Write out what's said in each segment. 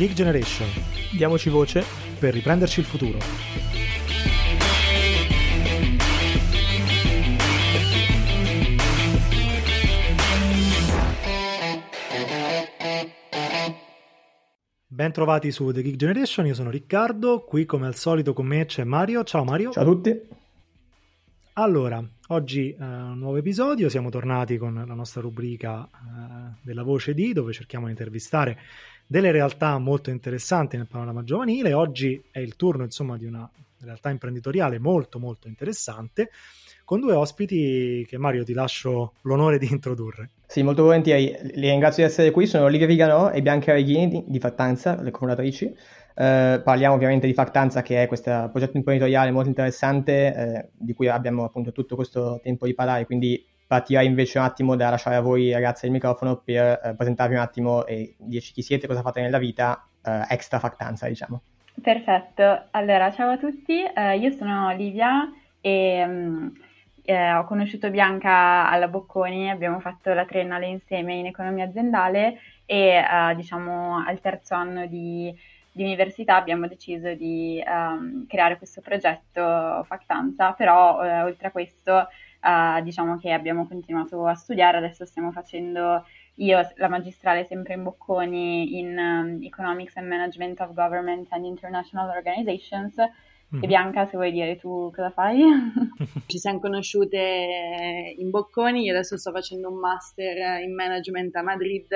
Geek Generation. Diamoci voce per riprenderci il futuro. Bentrovati su The Geek Generation, io sono Riccardo, qui come al solito con me c'è Mario. Ciao Mario. Ciao a tutti. Allora, oggi eh, un nuovo episodio, siamo tornati con la nostra rubrica eh, della voce di, dove cerchiamo di intervistare delle realtà molto interessanti nel panorama giovanile. Oggi è il turno, insomma, di una realtà imprenditoriale molto molto interessante con due ospiti che Mario ti lascio l'onore di introdurre. Sì, molto volentieri. Li ringrazio di essere qui. Sono Olivia Viganò e Bianca Reghini di, di Fattanza, le fondatrici. Eh, parliamo ovviamente di Fattanza, che è questo progetto imprenditoriale molto interessante, eh, di cui abbiamo appunto tutto questo tempo di parlare, quindi partirei invece un attimo da lasciare a voi ragazzi il microfono per eh, presentarvi un attimo e dirci chi siete, cosa fate nella vita, eh, extra Fattanza, diciamo. Perfetto, allora ciao a tutti, eh, io sono Olivia e... Um, eh, ho conosciuto Bianca alla Bocconi, abbiamo fatto la triennale insieme in economia aziendale e eh, diciamo al terzo anno di, di università abbiamo deciso di um, creare questo progetto Factanza, però eh, oltre a questo eh, diciamo che abbiamo continuato a studiare, adesso stiamo facendo io la magistrale sempre in Bocconi in um, Economics and Management of Government and International Organizations Mm. E Bianca, se vuoi dire tu cosa fai? Ci siamo conosciute in Bocconi, io adesso sto facendo un master in management a Madrid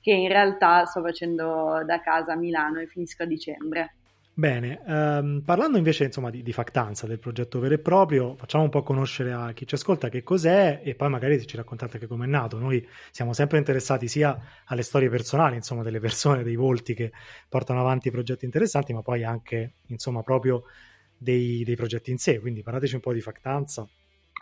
che in realtà sto facendo da casa a Milano e finisco a dicembre. Bene, um, parlando invece insomma, di, di, factanza del progetto vero e proprio, facciamo un po' conoscere a chi ci ascolta che cos'è e poi magari ci raccontate anche come è nato. Noi siamo sempre interessati sia alle storie personali, insomma, delle persone, dei volti che portano avanti progetti interessanti, ma poi anche, insomma, proprio dei, dei progetti in sé, quindi parlateci un po' di Factanza.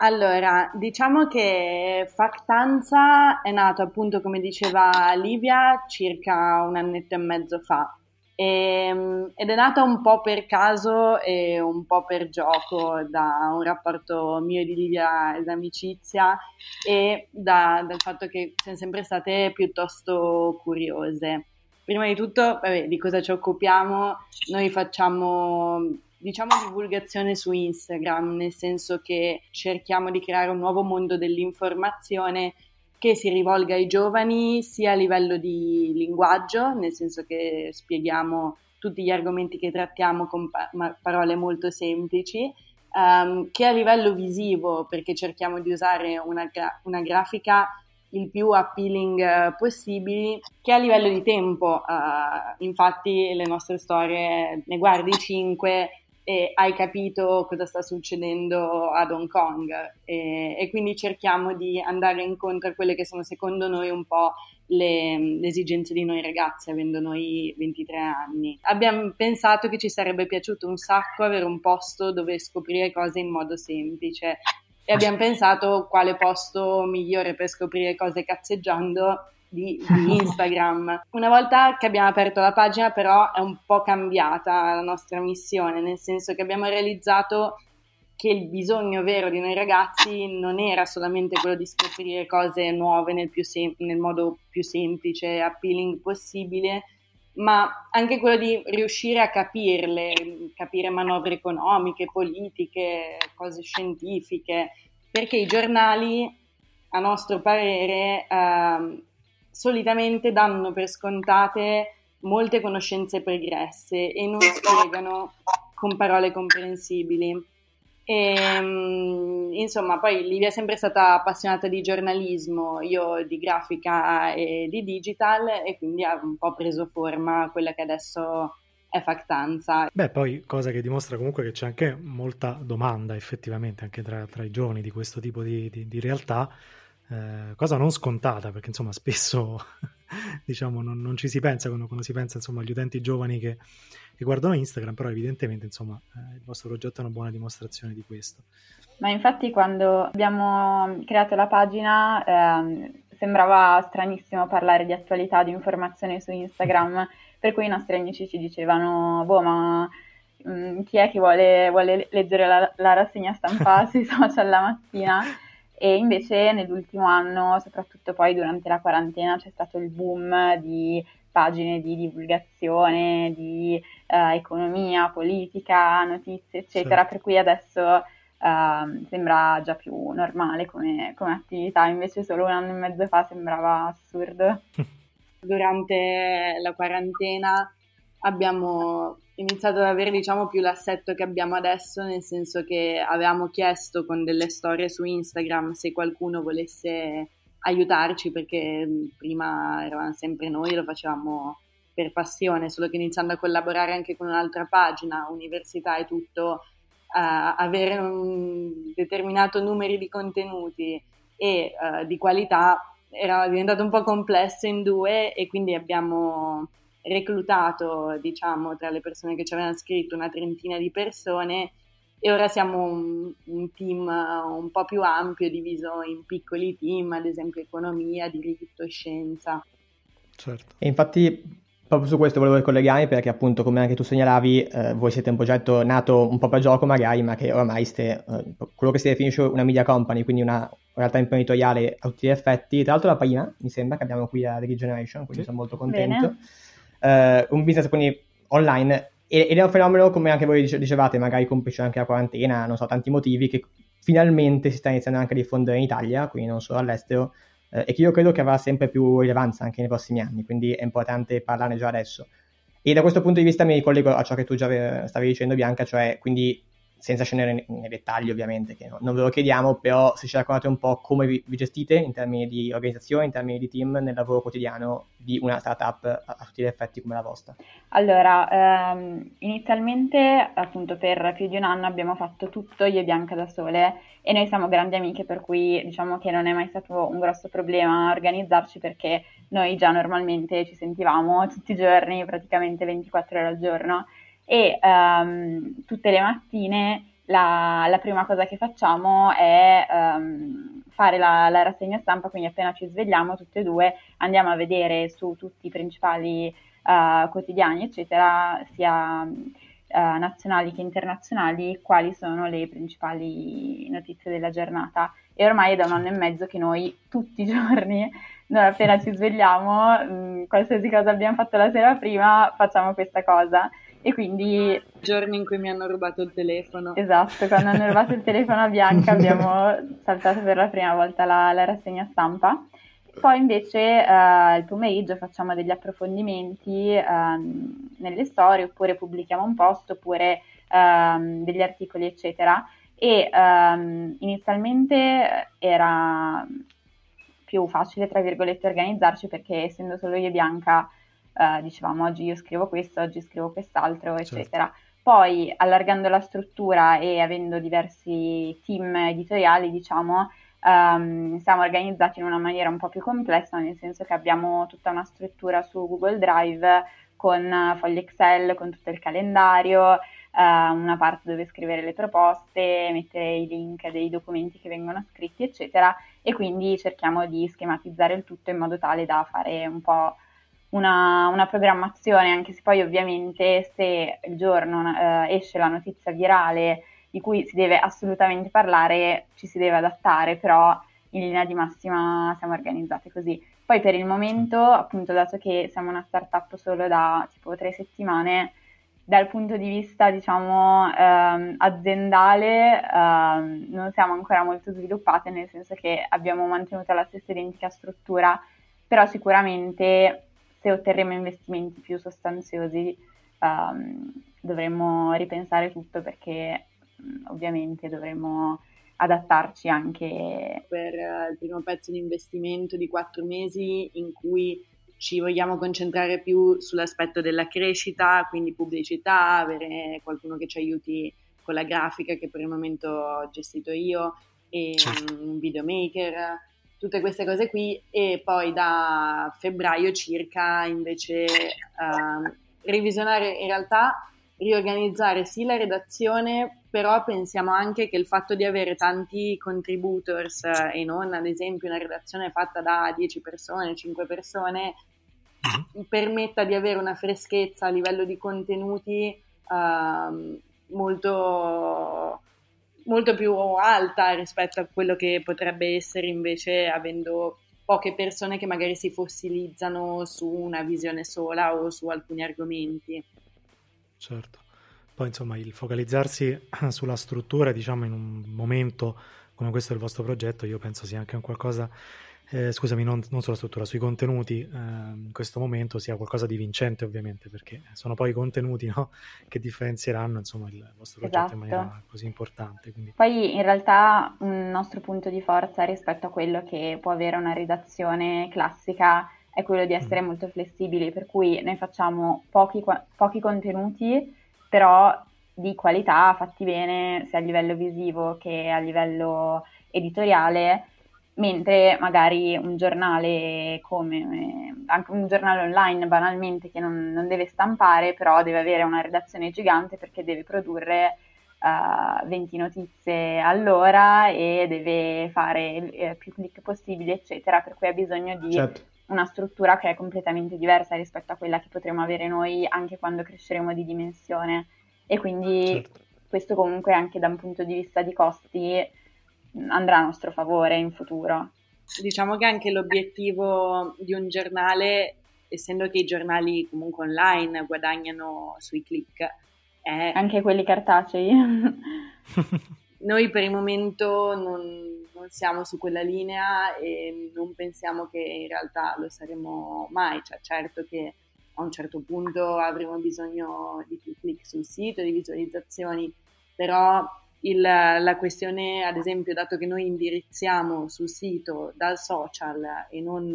Allora, diciamo che Factanza è nato appunto, come diceva Livia, circa un annetto e mezzo fa. E, ehm, ed è nata un po' per caso e un po' per gioco da un rapporto mio e di Livia d'amicizia e da, dal fatto che siamo sempre state piuttosto curiose. Prima di tutto, vabbè, di cosa ci occupiamo? Noi facciamo diciamo divulgazione su Instagram, nel senso che cerchiamo di creare un nuovo mondo dell'informazione che si rivolga ai giovani sia a livello di linguaggio, nel senso che spieghiamo tutti gli argomenti che trattiamo con pa- parole molto semplici, um, che a livello visivo, perché cerchiamo di usare una, gra- una grafica il più appealing uh, possibili, che a livello di tempo, uh, infatti le nostre storie ne guardi 5 e hai capito cosa sta succedendo ad Hong Kong e, e, quindi cerchiamo di andare incontro a quelle che sono secondo noi un po' le, le, esigenze di noi ragazzi avendo noi 23 anni. Abbiamo pensato che ci sarebbe piaciuto un sacco avere un posto dove scoprire cose in modo semplice e abbiamo pensato quale posto migliore per scoprire cose cazzeggiando di, di Instagram. Una volta che abbiamo aperto la pagina però è un po' cambiata la nostra missione, nel senso che abbiamo realizzato che il bisogno vero di noi ragazzi non era solamente quello di scoprire cose nuove nel, sem- nel modo più semplice e appealing possibile, ma anche quello di riuscire a capirle, capire manovre economiche, politiche, cose scientifiche, perché i giornali, a nostro parere, eh, solitamente danno per scontate molte conoscenze pregresse e non spiegano con parole comprensibili. E, ehm, insomma, poi Livia è sempre stata appassionata di giornalismo, io di grafica e di digital e quindi ha un po' preso forma quella che adesso è Factanza. Beh, poi cosa che dimostra comunque che c'è anche molta domanda effettivamente anche tra, tra i giovani di questo tipo di, di, di realtà eh, cosa non scontata perché insomma spesso diciamo non, non, ci si pensa quando, quando si pensa insomma agli utenti giovani che, che guardano Instagram però evidentemente insomma eh, il vostro progetto è una buona dimostrazione di questo. Ma infatti quando abbiamo creato la pagina eh, sembrava stranissimo parlare di attualità di informazione su Instagram per cui i nostri amici ci dicevano boh ma mh, mm, chi è che vuole, vuole leggere la, la rassegna stampa sui social la mattina e invece nell'ultimo anno, soprattutto poi durante la quarantena, c'è stato il boom di pagine di divulgazione, di eh, economia, politica, notizie, eccetera, sì. per cui adesso Uh, sembra già più normale come, come, attività, invece solo un anno e mezzo fa sembrava assurdo. Durante la quarantena abbiamo iniziato ad avere diciamo più l'assetto che abbiamo adesso, nel senso che avevamo chiesto con delle storie su Instagram se qualcuno volesse aiutarci perché prima eravamo sempre noi, lo facevamo per passione, solo che iniziando a collaborare anche con un'altra pagina, università e tutto, uh, avere un determinato numero di contenuti e uh, di qualità era diventato un po' complesso in due e quindi abbiamo reclutato, diciamo, tra le persone che ci avevano scritto una trentina di persone e ora siamo un, un, team un po' più ampio, diviso in piccoli team, ad esempio economia, diritto e scienza. Certo. E infatti proprio su questo volevo ricollegarmi perché appunto come anche tu segnalavi eh, voi siete un progetto nato un po' per gioco magari ma che oramai ste, eh, quello che si definisce una media company quindi una realtà imprenditoriale a tutti gli effetti tra l'altro la prima mi sembra che abbiamo qui a The Regeneration quindi sì. sono molto contento eh, un business quindi online ed è un fenomeno come anche voi dicevate magari complice anche la quarantena non so tanti motivi che finalmente si sta iniziando anche a diffondere in Italia quindi non solo all'estero eh, e che io credo che avrà sempre più rilevanza anche nei prossimi anni, quindi è importante parlarne già adesso. E da questo punto di vista mi ricollego a ciò che tu già stavi dicendo Bianca, cioè quindi senza scendere nei, dettagli ovviamente, che no, non ve lo chiediamo, però se ci raccontate un po' come vi, vi, gestite in termini di organizzazione, in termini di team nel lavoro quotidiano di una startup a, a tutti gli effetti come la vostra. Allora, ehm, inizialmente appunto per più di un anno abbiamo fatto tutto io e Bianca da sole e noi siamo grandi amiche per cui diciamo che non è mai stato un grosso problema organizzarci perché noi già normalmente ci sentivamo tutti i giorni, praticamente 24 ore al giorno e um, tutte le mattine la, la, prima cosa che facciamo è um, fare la, la, rassegna stampa, quindi appena ci svegliamo tutte e due andiamo a vedere su tutti i principali uh, quotidiani, eccetera, sia uh, nazionali che internazionali, quali sono le principali notizie della giornata. E ormai è da un anno e mezzo che noi tutti i giorni, non appena ci svegliamo, mh, mm, qualsiasi cosa abbiamo fatto la sera prima, facciamo questa cosa. E quindi... Giorni in cui mi hanno rubato il telefono. Esatto, quando hanno rubato il telefono a Bianca abbiamo saltato per la prima volta la, la rassegna stampa. Poi invece eh, il pomeriggio facciamo degli approfondimenti eh, nelle storie, oppure pubblichiamo un post, oppure eh, degli articoli, eccetera. E ehm, inizialmente era più facile, tra virgolette, organizzarci perché essendo solo io e Bianca eh, dicevamo oggi io scrivo questo, oggi scrivo quest'altro, certo. eccetera. Certo. Poi allargando la struttura e avendo diversi team editoriali, diciamo, um, siamo organizzati in una maniera un po' più complessa, nel senso che abbiamo tutta una struttura su Google Drive con fogli Excel, con tutto il calendario, uh, una parte dove scrivere le proposte, mettere i link dei documenti che vengono scritti, eccetera, e quindi cerchiamo di schematizzare il tutto in modo tale da fare un po' una, una, programmazione, anche se poi ovviamente se il giorno eh, esce la notizia virale di cui si deve assolutamente parlare, ci si deve adattare, però in linea di massima siamo organizzate così. Poi per il momento, appunto, dato che siamo una startup solo da tipo tre settimane, dal punto di vista, diciamo, ehm, aziendale, ehm, non siamo ancora molto sviluppate, nel senso che abbiamo mantenuto la stessa identica struttura, però sicuramente se otterremo investimenti più sostanziosi um, dovremmo ripensare tutto perché um, ovviamente dovremo adattarci anche per uh, il primo pezzo di investimento di quattro mesi in cui ci vogliamo concentrare più sull'aspetto della crescita, quindi pubblicità, avere qualcuno che ci aiuti con la grafica che per il momento ho gestito io e certo. un videomaker tutte queste cose qui e poi da febbraio circa invece uh, revisionare in realtà riorganizzare sì la redazione però pensiamo anche che il fatto di avere tanti contributors e non ad esempio una redazione fatta da 10 persone, 5 persone mm-hmm. permetta di avere una freschezza a livello di contenuti uh, molto molto più alta rispetto a quello che potrebbe essere invece avendo poche persone che magari si fossilizzano su una visione sola o su alcuni argomenti. Certo. Poi insomma il focalizzarsi sulla struttura, diciamo in un momento come questo del vostro progetto, io penso sia anche un qualcosa eh, scusami, non, non, sulla struttura, sui contenuti, eh, in questo momento sia qualcosa di vincente ovviamente, perché sono poi i contenuti no, che differenzieranno insomma, il vostro progetto esatto. in maniera così importante. Quindi... Poi in realtà un nostro punto di forza rispetto a quello che può avere una redazione classica è quello di essere mm. molto flessibili, per cui noi facciamo pochi, pochi contenuti, però di qualità, fatti bene sia a livello visivo che a livello editoriale mentre magari un giornale come anche un giornale online banalmente che non, non, deve stampare però deve avere una redazione gigante perché deve produrre uh, 20 notizie all'ora e deve fare eh, più click possibili eccetera per cui ha bisogno di certo. una struttura che è completamente diversa rispetto a quella che potremo avere noi anche quando cresceremo di dimensione e quindi certo. questo comunque anche da un punto di vista di costi andrà a nostro favore in futuro. Diciamo che anche l'obiettivo di un giornale, essendo che i giornali comunque online guadagnano sui click, è... Anche quelli cartacei. Noi per il momento non, non, siamo su quella linea e non pensiamo che in realtà lo saremo mai. Cioè, certo che a un certo punto avremo bisogno di più click sul sito, di visualizzazioni, però il, la questione, ad esempio, dato che noi indirizziamo sul sito dal social e non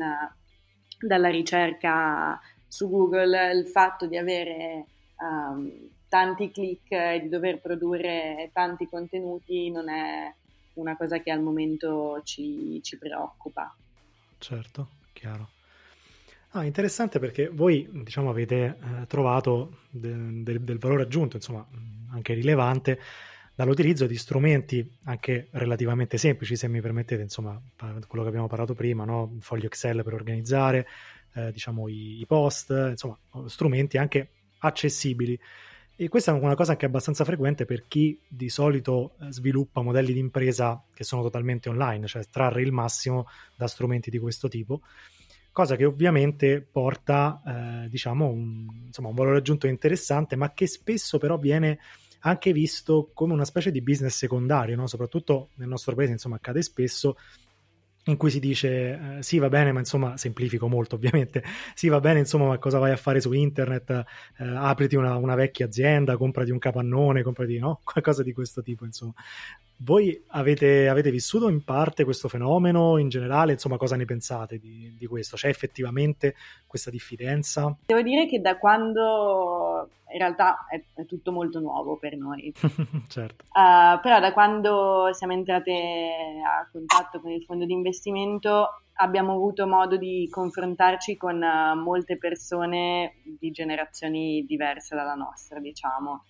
dalla ricerca su Google, il fatto di avere um, tanti click e di dover produrre tanti contenuti non è una cosa che al momento ci, ci preoccupa. Certo, chiaro. Ah, interessante perché voi diciamo, avete eh, trovato de- de- del valore aggiunto, insomma, anche rilevante, dall'utilizzo di strumenti anche relativamente semplici, se mi permettete, insomma, quello che abbiamo parlato prima, no? foglio Excel per organizzare, eh, diciamo i, i, post, insomma, strumenti anche accessibili. E questa è una cosa che è abbastanza frequente per chi di solito eh, sviluppa modelli di impresa che sono totalmente online, cioè trarre il massimo da strumenti di questo tipo, cosa che ovviamente porta, eh, diciamo, un, insomma, un valore aggiunto interessante, ma che spesso però viene anche visto come una specie di business secondario, no? soprattutto nel nostro paese, insomma, accade spesso in cui si dice eh, sì va bene ma insomma semplifico molto ovviamente sì va bene insomma ma cosa vai a fare su internet eh, apriti una, una, vecchia azienda comprati un capannone comprati no? qualcosa di questo tipo insomma voi avete, avete, vissuto in parte questo fenomeno in generale? Insomma, cosa ne pensate di, di, questo? C'è effettivamente questa diffidenza? Devo dire che da quando in realtà è, è tutto molto nuovo per noi. certo. Uh, però da quando siamo entrate a contatto con il fondo di investimento abbiamo avuto modo di confrontarci con uh, molte persone di generazioni diverse dalla nostra, diciamo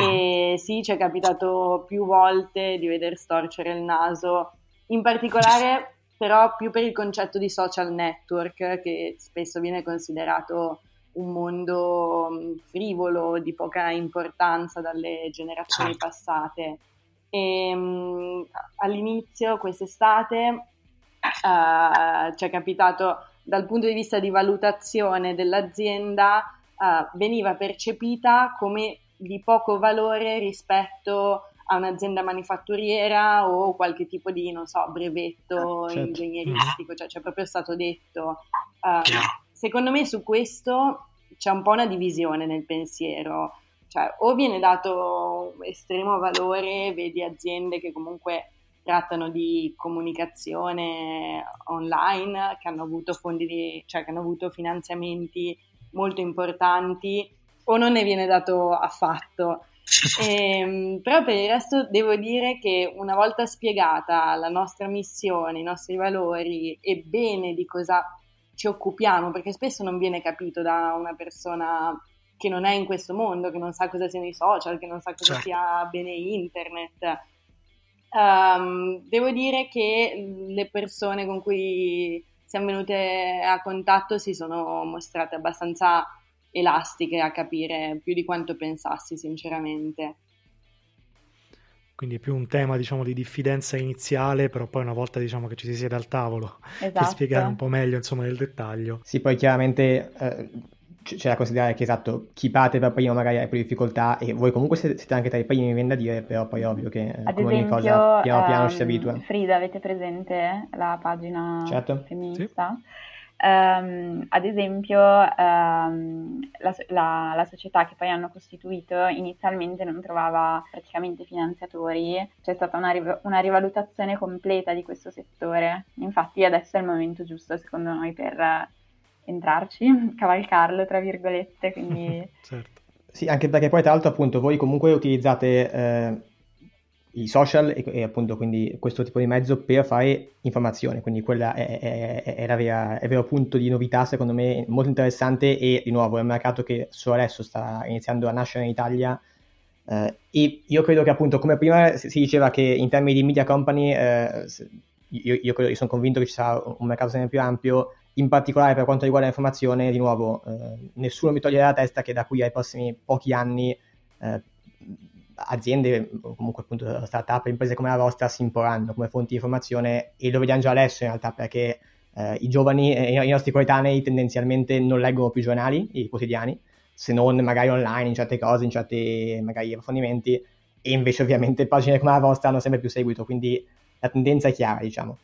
e sì, ci è capitato più volte di veder storcere il naso, in particolare però più per il concetto di social network che spesso viene considerato un mondo mm, frivolo, di poca importanza dalle generazioni certo. passate. E, um, all'inizio, quest'estate, uh, ci è capitato dal punto di vista di valutazione dell'azienda, uh, veniva percepita come di poco valore rispetto a un'azienda manifatturiera o qualche tipo di, non so, brevetto certo. ingegneristico, cioè c'è proprio stato detto. Uh, secondo me su questo c'è un po' una divisione nel pensiero, cioè o viene dato estremo valore, vedi aziende che comunque trattano di comunicazione online, che hanno avuto fondi di, cioè che hanno avuto finanziamenti molto importanti o non ne viene dato affatto. E, ehm, però per il resto devo dire che una volta spiegata la nostra missione, i nostri valori e bene di cosa ci occupiamo, perché spesso non viene capito da una persona che non è in questo mondo, che non sa cosa siano i social, che non sa cosa certo. sia bene internet. Um, devo dire che le persone con cui siamo venute a contatto si sono mostrate abbastanza elastiche a capire più di quanto pensassi, sinceramente. quindi è più un tema diciamo di diffidenza iniziale, però poi una volta diciamo che ci si siede al tavolo esatto. per spiegare un po' meglio insomma nel dettaglio. Sì, poi chiaramente eh, c'è da considerare che esatto, chi parte per primo magari ha più difficoltà e voi comunque siete anche tra i primi, mi viene da dire, però poi è ovvio che eh, Ad come esempio, ogni cosa piano piano um, ci si abitua. Frida, avete presente la pagina certo. femminista? Sì. Um, ad esempio, um, la, la, la, società che poi hanno costituito inizialmente non trovava praticamente finanziatori, c'è stata una, una, rivalutazione completa di questo settore. Infatti, adesso è il momento giusto, secondo noi, per entrarci, cavalcarlo, tra virgolette. Quindi... certo. Sì, anche perché poi, tra l'altro, appunto, voi comunque utilizzate. Eh i social e, e, appunto quindi questo tipo di mezzo per fare informazione, quindi quella è, è, è, la vera, è vero punto di novità secondo me molto interessante e di nuovo è un mercato che solo adesso sta iniziando a nascere in Italia eh, e io credo che appunto come prima si diceva che in termini di media company eh, io, io, credo, io, sono convinto che ci sarà un mercato sempre più ampio in particolare per quanto riguarda l'informazione di nuovo eh, nessuno mi toglie dalla testa che da qui ai prossimi pochi anni eh, aziende, comunque appunto startup, imprese come la vostra si imporranno come fonti di informazione e lo vediamo già adesso in realtà perché eh, i giovani, eh, i nostri coetanei tendenzialmente non leggono più i giornali, i quotidiani, se non magari online in certe cose, in certi magari approfondimenti e invece ovviamente pagine come la vostra hanno sempre più seguito, quindi la tendenza è chiara diciamo.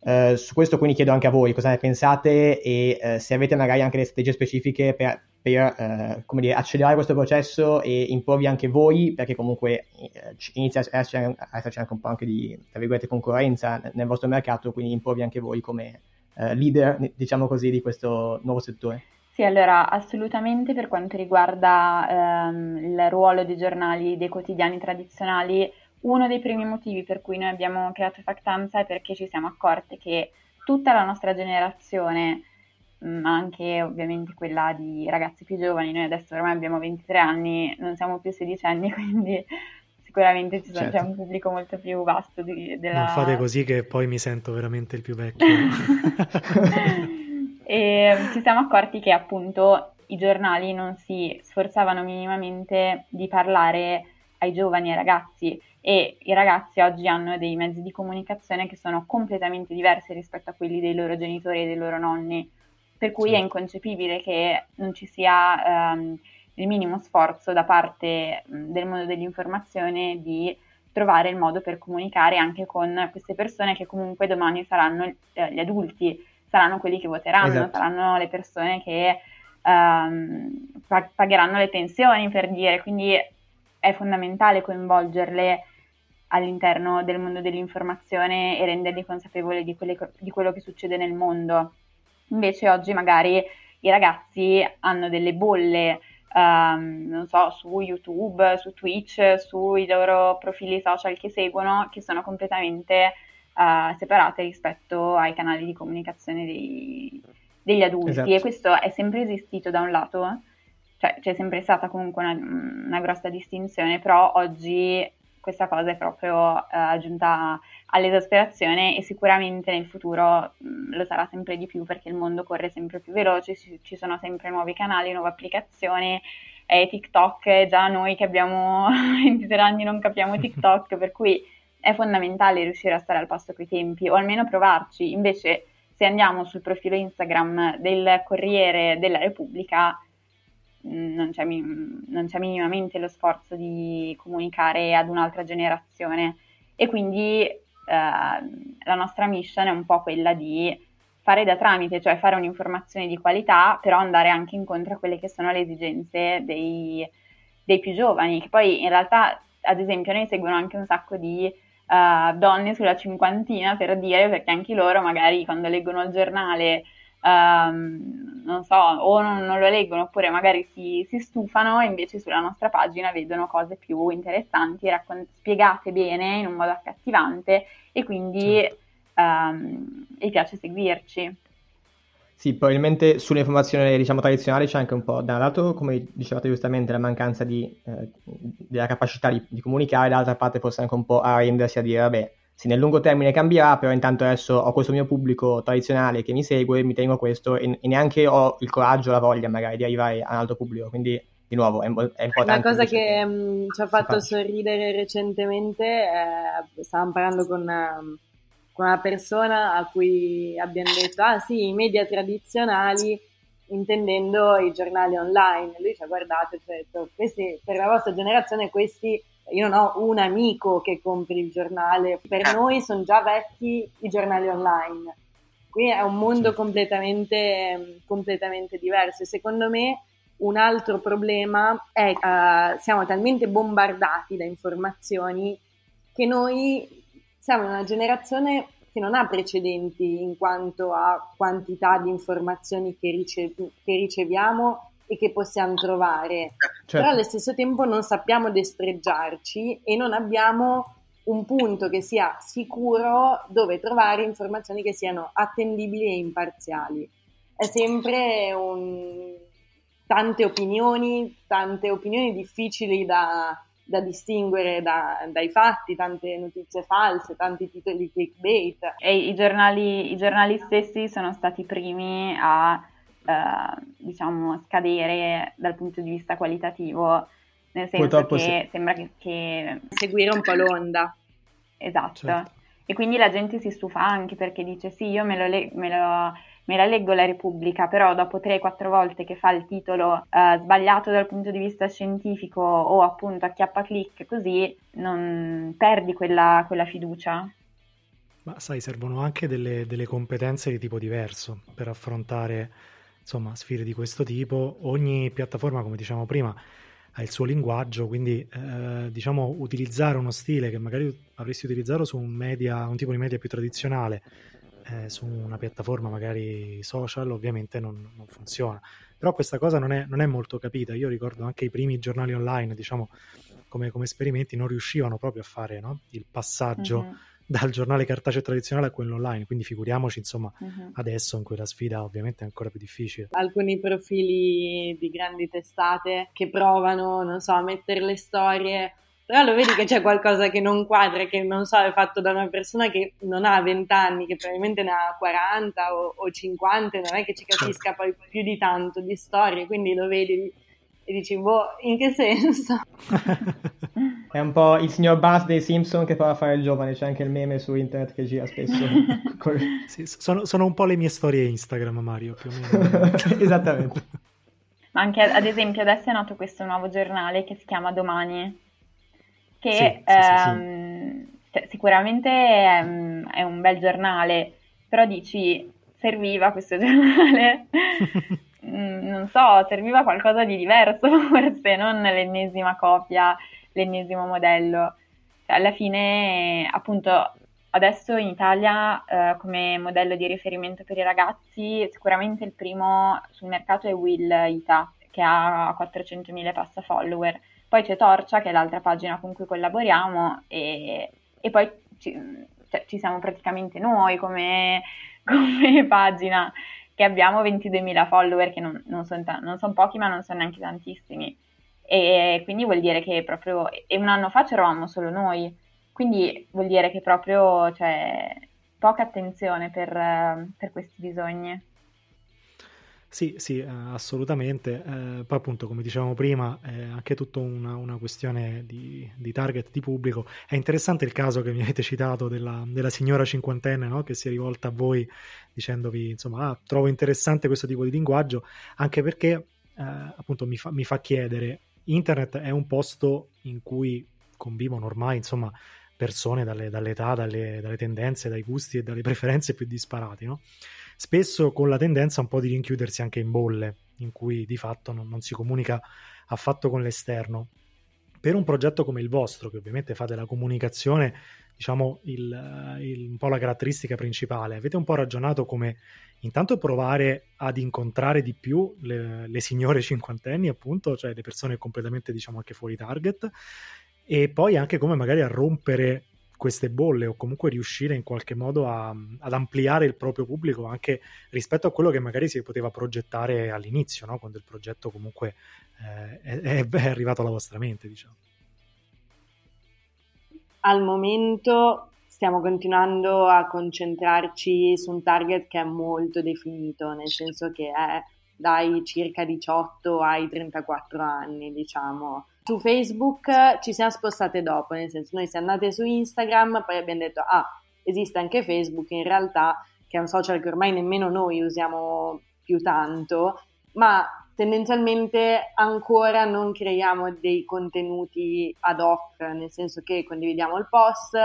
Uh, su questo quindi chiedo anche a voi cosa ne pensate e uh, se avete magari anche delle strategie specifiche per per eh, dire, accelerare questo processo e imporvi anche voi, perché comunque eh, inizia a esserci, a esserci, anche un po' anche di concorrenza nel vostro mercato, quindi imporvi anche voi come eh, leader, diciamo così, di questo nuovo settore. Sì, allora assolutamente per quanto riguarda ehm, il ruolo dei giornali, dei quotidiani tradizionali, uno dei primi motivi per cui noi abbiamo creato Factanza è perché ci siamo accorte che tutta la nostra generazione ma anche ovviamente quella di ragazzi più giovani. Noi adesso ormai abbiamo 23 anni, non siamo più sedicenni, quindi sicuramente ci sono, certo. c'è un pubblico molto più vasto di, della... Non fate così che poi mi sento veramente il più vecchio. e ci siamo accorti che appunto i giornali non si sforzavano minimamente di parlare ai giovani, ai ragazzi e i ragazzi oggi hanno dei mezzi di comunicazione che sono completamente diversi rispetto a quelli dei loro genitori e dei loro nonni per cui sì. è inconcepibile che non ci sia um, il minimo sforzo da parte del mondo dell'informazione di trovare il modo per comunicare anche con queste persone che comunque domani saranno eh, gli adulti, saranno quelli che voteranno, esatto. saranno le persone che um, pagheranno le pensioni per dire, quindi è fondamentale coinvolgerle all'interno del mondo dell'informazione e renderli consapevoli di, quelle, di quello che succede nel mondo. Invece oggi magari i ragazzi hanno delle bolle, um, non so, su YouTube, su Twitch, sui loro profili social che seguono, che sono completamente uh, separate rispetto ai canali di comunicazione dei, degli adulti. Esatto. E questo è sempre esistito da un lato, cioè c'è sempre stata comunque una, una grossa distinzione, però oggi questa cosa è proprio uh, giunta all'esasperazione e sicuramente nel futuro mh, mm, lo sarà sempre di più perché il mondo corre sempre più veloce, ci, ci sono sempre nuovi canali, nuove applicazioni e TikTok, già noi che abbiamo 23 anni non capiamo TikTok, per cui è fondamentale riuscire a stare al passo coi tempi o almeno provarci. Invece se andiamo sul profilo Instagram del Corriere della Repubblica non c'è, non c'è, minimamente lo sforzo di comunicare ad un'altra generazione. E quindi eh, la nostra mission è un po' quella di fare da tramite, cioè fare un'informazione di qualità, però andare anche incontro a quelle che sono le esigenze dei, dei più giovani, che poi in realtà, ad esempio, noi seguono anche un sacco di uh, donne sulla cinquantina per dire, perché anche loro magari quando leggono il giornale um, non so, o non, non, lo leggono oppure magari si, si, stufano e invece sulla nostra pagina vedono cose più interessanti, raccon- spiegate bene in un modo accattivante e quindi um, gli piace seguirci. Sì, probabilmente sull'informazione diciamo tradizionale c'è anche un po', da un lato, come dicevate giustamente, la mancanza di, eh, della capacità di, di comunicare, dall'altra parte forse anche un po' arrendersi a dire, vabbè, sì, nel lungo termine cambierà, però intanto adesso ho questo mio pubblico tradizionale che mi segue, mi tengo questo e, e neanche ho il coraggio, la voglia magari di arrivare a un altro pubblico, quindi di nuovo è, è importante. Una cosa che mh, ci ha fatto sorridere recentemente, eh, stavamo parlando con, um, con, una persona a cui abbiamo detto, ah sì, i media tradizionali, intendendo i giornali online. Lui ci ha guardato e ci ha detto, questi, per la vostra generazione questi io non ho un amico che compri il giornale, per noi sono già vecchi i giornali online. Qui è un mondo certo. completamente, completamente diverso e secondo me un altro problema è che uh, siamo talmente bombardati da informazioni che noi siamo una generazione che non ha precedenti in quanto a quantità di informazioni che, ricev- che riceviamo e che possiamo trovare, certo. però allo stesso tempo non sappiamo destreggiarci e non abbiamo un punto che sia sicuro dove trovare informazioni che siano attendibili e imparziali. È sempre un... tante opinioni, tante opinioni difficili da, da distinguere da, dai fatti, tante notizie false, tanti titoli di clickbait. E i giornali, i giornali stessi sono stati i primi a eh, diciamo, scadere dal punto di vista qualitativo, nel senso Purtroppo che sì. sembra che, che, Seguire un po' l'onda. Esatto. Certo. E quindi la gente si stufa anche perché dice sì, io me, lo le- me, lo, me la leggo la Repubblica, però dopo 3-4 volte che fa il titolo uh, sbagliato dal punto di vista scientifico o appunto acchiappa click così, non perdi quella, quella fiducia. Ma sai, servono anche delle, delle competenze di tipo diverso per affrontare insomma, sfide di questo tipo. Ogni piattaforma, come diciamo prima, ha il suo linguaggio, quindi eh, diciamo utilizzare uno stile che magari avresti utilizzato su un, media, un tipo di media più tradizionale eh, su una piattaforma magari social, ovviamente non, non funziona. Però questa cosa non è, non è, molto capita. Io ricordo anche i primi giornali online, diciamo, come, come esperimenti, non riuscivano proprio a fare no? il passaggio. Mm-hmm dal giornale cartaceo tradizionale a quello online, quindi figuriamoci insomma uh-huh. adesso in cui la sfida ovviamente è ancora più difficile. Alcuni profili di grandi testate che provano, non so, a mettere le storie, però lo vedi che c'è qualcosa che non quadra, che non so, è fatto da una persona che non ha 20 anni, che probabilmente ne ha 40 o, o 50, non è che ci capisca certo. poi più di tanto di storie, quindi lo vedi e dici, boh, in che senso? È un po' il signor Buzz dei Simpson che prova a fare il giovane, c'è anche il meme su internet che gira spesso. sì, sono, sono, un po' le mie storie Instagram, Mario, più o meno. Esattamente. Ma anche ad esempio adesso è nato questo nuovo giornale che si chiama Domani, che sì, ehm, sì, sicuramente è, è un bel giornale, però dici serviva questo giornale Mm, non so, serviva qualcosa di diverso forse, non l'ennesima copia, l'ennesimo modello. Cioè, alla fine, appunto, adesso in Italia eh, come modello di riferimento per i ragazzi, sicuramente il primo sul mercato è Will Ita, che ha 400.000 passa follower. Poi c'è Torcia, che è l'altra pagina con cui collaboriamo, e, e poi ci, cioè, ci, siamo praticamente noi come, come pagina che abbiamo 22.000 follower, che non, non sono son pochi, ma non sono neanche tantissimi. E quindi vuol dire che proprio. E un anno fa c'eravamo solo noi, quindi vuol dire che proprio c'è cioè, poca attenzione per, per questi bisogni. Sì, sì, eh, assolutamente. Eh, poi appunto, come dicevamo prima, è anche tutta una, una questione di, di, target, di pubblico. È interessante il caso che mi avete citato della, della signora cinquantenne no? che si è rivolta a voi dicendovi, insomma, ah, trovo interessante questo tipo di linguaggio, anche perché eh, appunto mi fa, mi fa chiedere, internet è un posto in cui convivono ormai, insomma, persone dalle, dall'età, dalle, dalle, tendenze, dai gusti e dalle preferenze più disparati, no? spesso con la tendenza un po' di rinchiudersi anche in bolle, in cui di fatto non, non si comunica affatto con l'esterno. Per un progetto come il vostro, che ovviamente fa della comunicazione, diciamo, il, il, un po' la caratteristica principale, avete un po' ragionato come intanto provare ad incontrare di più le, le signore cinquantenni, appunto, cioè le persone completamente, diciamo, anche fuori target, e poi anche come magari a rompere queste bolle o comunque riuscire in qualche modo a, ad ampliare il proprio pubblico anche rispetto a quello che magari si poteva progettare all'inizio, no? quando il progetto comunque eh, è, è, arrivato alla vostra mente. Diciamo. Al momento stiamo continuando a concentrarci su un target che è molto definito, nel senso che è dai circa 18 ai 34 anni, diciamo. Su Facebook ci siamo spostate dopo, nel senso noi siamo andate su Instagram, poi abbiamo detto ah, esiste anche Facebook, in realtà che è un social che ormai nemmeno noi usiamo più tanto, ma tendenzialmente ancora non creiamo dei contenuti ad hoc, nel senso che condividiamo il post,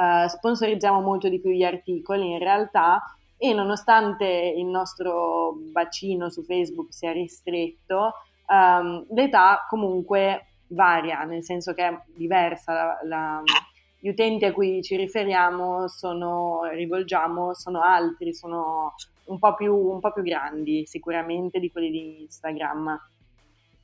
eh, sponsorizziamo molto di più gli articoli in realtà e nonostante il nostro bacino su Facebook sia ristretto, um, l'età comunque varia, nel senso che è diversa. La, la, gli utenti a cui ci riferiamo sono, rivolgiamo, sono altri, sono un po, più, un po' più grandi sicuramente di quelli di Instagram.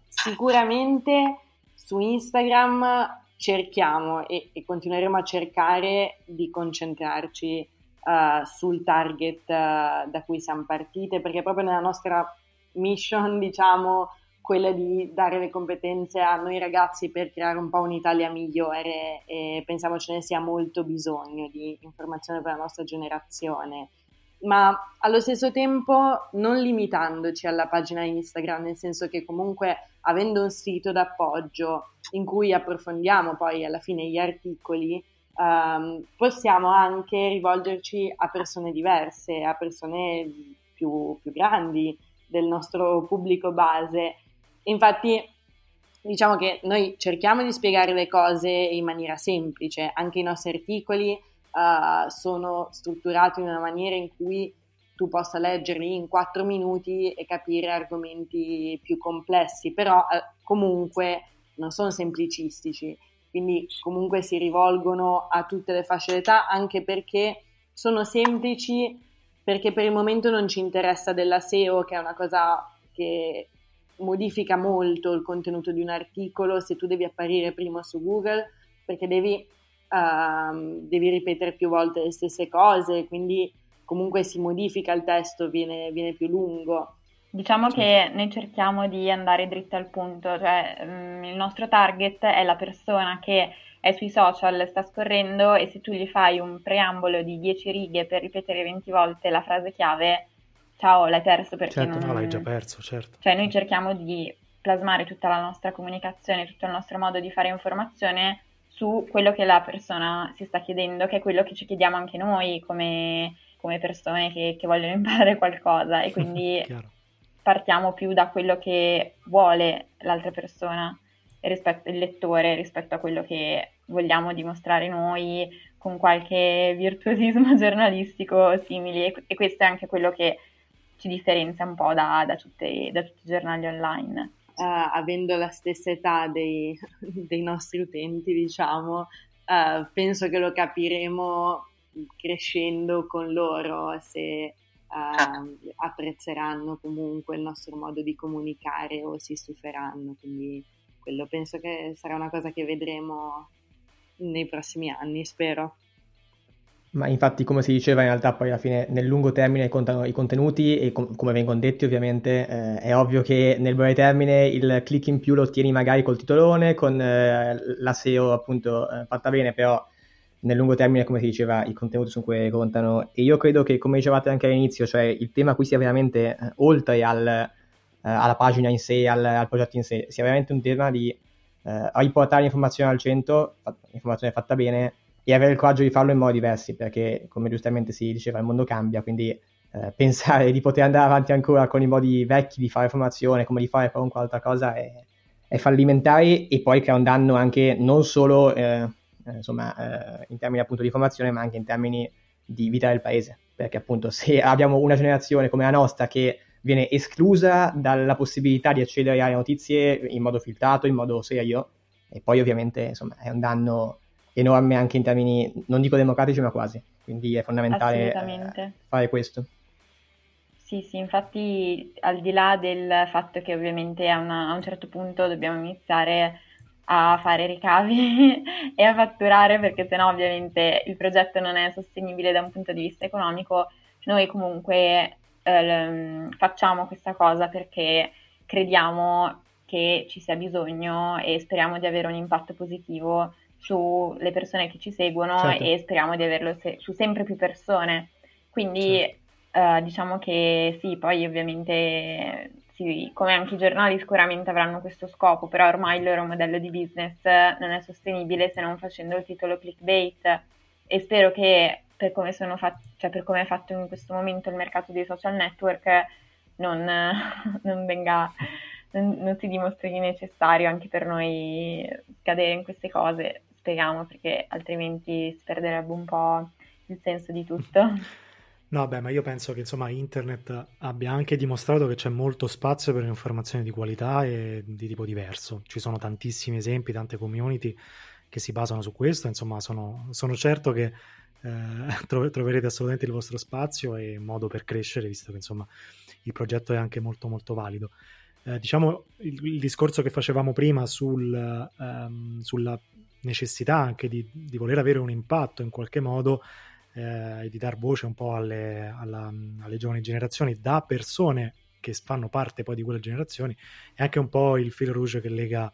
Sicuramente su Instagram cerchiamo e, e continueremo a cercare di concentrarci uh, sul target uh, da cui siamo partite, perché proprio nella nostra mission, diciamo, quella di dare le competenze a noi ragazzi per creare un po' un'Italia migliore e pensiamo ce ne sia molto bisogno di informazione per la nostra generazione. Ma allo stesso tempo non limitandoci alla pagina Instagram, nel senso che comunque avendo un sito d'appoggio in cui approfondiamo poi alla fine gli articoli, um, possiamo anche rivolgerci a persone diverse, a persone più, più grandi del nostro pubblico base. Infatti diciamo che noi cerchiamo di spiegare le cose in maniera semplice, anche i nostri articoli uh, sono strutturati in una maniera in cui tu possa leggerli in quattro minuti e capire argomenti più complessi, però uh, comunque non sono semplicistici, quindi comunque si rivolgono a tutte le fasce d'età anche perché sono semplici perché per il momento non ci interessa della SEO che è una cosa che modifica molto il contenuto di un articolo se tu devi apparire prima su Google perché devi uh, devi ripetere più volte le stesse cose, quindi comunque si modifica il testo, viene, viene più lungo. Diciamo che noi cerchiamo di andare dritto al punto, cioè um, il nostro target è la persona che è sui social, sta scorrendo e se tu gli fai un preambolo di 10 righe per ripetere 20 volte la frase chiave, ciao, l'hai perso perché certo, non... no, l'hai già perso, certo. Cioè noi cerchiamo di plasmare tutta la nostra comunicazione, tutto il nostro modo di fare informazione su quello che la persona si sta chiedendo, che è quello che ci chiediamo anche noi come, come persone che, che, vogliono imparare qualcosa e quindi partiamo più da quello che vuole l'altra persona, rispetto, il lettore, rispetto a quello che vogliamo dimostrare noi con qualche virtuosismo giornalistico simili e, e questo è anche quello che ci differenzia un po' da, da, tutte, da tutti i giornali online. Uh, avendo la stessa età dei, dei nostri utenti, diciamo, uh, penso che lo capiremo crescendo con loro se uh, apprezzeranno comunque il nostro modo di comunicare o si stuferanno. Quindi quello penso che sarà una cosa che vedremo nei prossimi anni, spero. Ma infatti, come si diceva, in realtà poi alla fine nel lungo termine contano i contenuti e com- come vengono detti ovviamente eh, è ovvio che nel breve termine il click in più lo ottieni magari col titolone, con eh, la SEO appunto eh, fatta bene, però nel lungo termine, come si diceva, i contenuti sono quelli che contano. E io credo che, come dicevate anche all'inizio, cioè il tema qui sia veramente, eh, oltre al, eh, alla pagina in sé, al, al, progetto in sé, sia veramente un tema di eh, riportare l'informazione al centro, informazione fatta bene, e avere il coraggio di farlo in modi diversi, perché come giustamente si diceva il mondo cambia, quindi eh, pensare di poter andare avanti ancora con i modi vecchi di fare formazione, come di fare qualunque altra cosa, è, è fallimentare e poi crea un danno anche non solo eh insomma, eh, in termini appunto di formazione, ma anche in termini di vita del paese, perché appunto se abbiamo una generazione come la nostra che viene esclusa dalla possibilità di accedere alle notizie in modo filtrato, in modo serio, e poi ovviamente insomma, è un danno enorme anche in termini, non dico democratici, ma quasi. Quindi è fondamentale eh, fare questo. Sì, sì, infatti al di là del fatto che ovviamente a, una, a un certo punto dobbiamo iniziare a fare ricavi e a fatturare perché sennò ovviamente il progetto non è sostenibile da un punto di vista economico, noi comunque eh, facciamo questa cosa perché crediamo che ci sia bisogno e speriamo di avere un impatto positivo sulle persone che ci seguono certo. e speriamo di averlo se- su sempre più persone. Quindi certo. Uh, diciamo che sì, poi ovviamente sì, come anche i giornali sicuramente avranno questo scopo, però ormai il loro modello di business non è sostenibile se non facendo il titolo clickbait e spero che per come, fat- cioè per come è fatto in questo momento il mercato dei social network non, non venga non, non, si dimostri necessario anche per noi cadere in queste cose, speriamo, perché altrimenti si perderebbe un po' il senso di tutto. No, beh, ma io penso che insomma internet abbia anche dimostrato che c'è molto spazio per un'informazione di qualità e di tipo diverso. Ci sono tantissimi esempi, tante community che si basano su questo, insomma sono, sono certo che eh, troverete assolutamente il vostro spazio e modo per crescere, visto che insomma il progetto è anche molto molto valido. Eh, diciamo il, il, discorso che facevamo prima sul, um, sulla necessità anche di, di, voler avere un impatto in qualche modo eh, di dar voce un po' alle, alla, alle giovani generazioni da persone che fanno parte poi di quelle generazioni è anche un po' il fil rouge che lega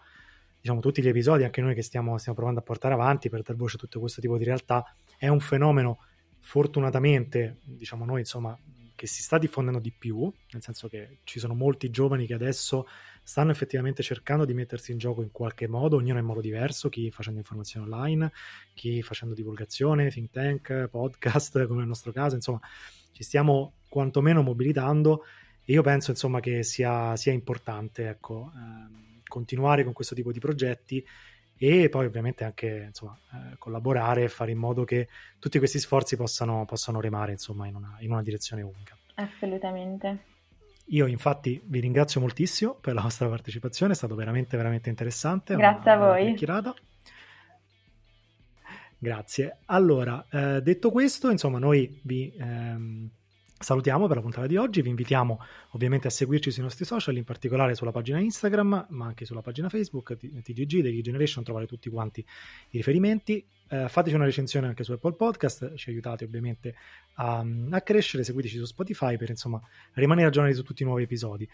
diciamo, tutti gli episodi, anche noi che stiamo, stiamo provando a portare avanti per dar voce a tutto questo tipo di realtà, è un fenomeno fortunatamente, diciamo noi, insomma, che si sta diffondendo di più, nel senso che ci sono molti giovani che adesso stanno effettivamente cercando di mettersi in gioco in qualche modo, ognuno in modo diverso, chi facendo informazione online, chi facendo divulgazione, think tank, podcast, come nel nostro caso, insomma, ci stiamo quantomeno mobilitando e io penso insomma che sia, sia importante ecco, ehm, continuare con questo tipo di progetti e poi ovviamente anche insomma, eh, collaborare e fare in modo che tutti questi sforzi possano, possano remare insomma, in, una, in una direzione unica. Assolutamente. Io infatti vi ringrazio moltissimo per la vostra partecipazione, è stato veramente veramente interessante. Grazie a voi. Grazie. Allora, eh, detto questo, insomma, noi vi ehm, Salutiamo per la puntata di oggi, vi invitiamo ovviamente a seguirci sui nostri social, in particolare sulla pagina Instagram, ma anche sulla pagina Facebook, TGG, The Generation, trovate tutti quanti i riferimenti. Eh, fateci una recensione anche su Apple Podcast, ci aiutate ovviamente a, a, crescere, seguiteci su Spotify per insomma rimanere aggiornati su tutti i nuovi episodi.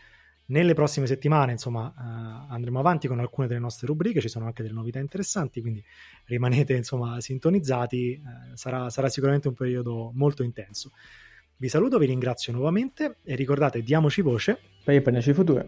Nelle prossime settimane, insomma, eh, andremo avanti con alcune delle nostre rubriche, ci sono anche delle novità interessanti, quindi rimanete insomma sintonizzati, eh, sarà, sarà sicuramente un periodo molto intenso. Vi saluto, vi ringrazio nuovamente e ricordate, diamoci voce per il PNC futuro.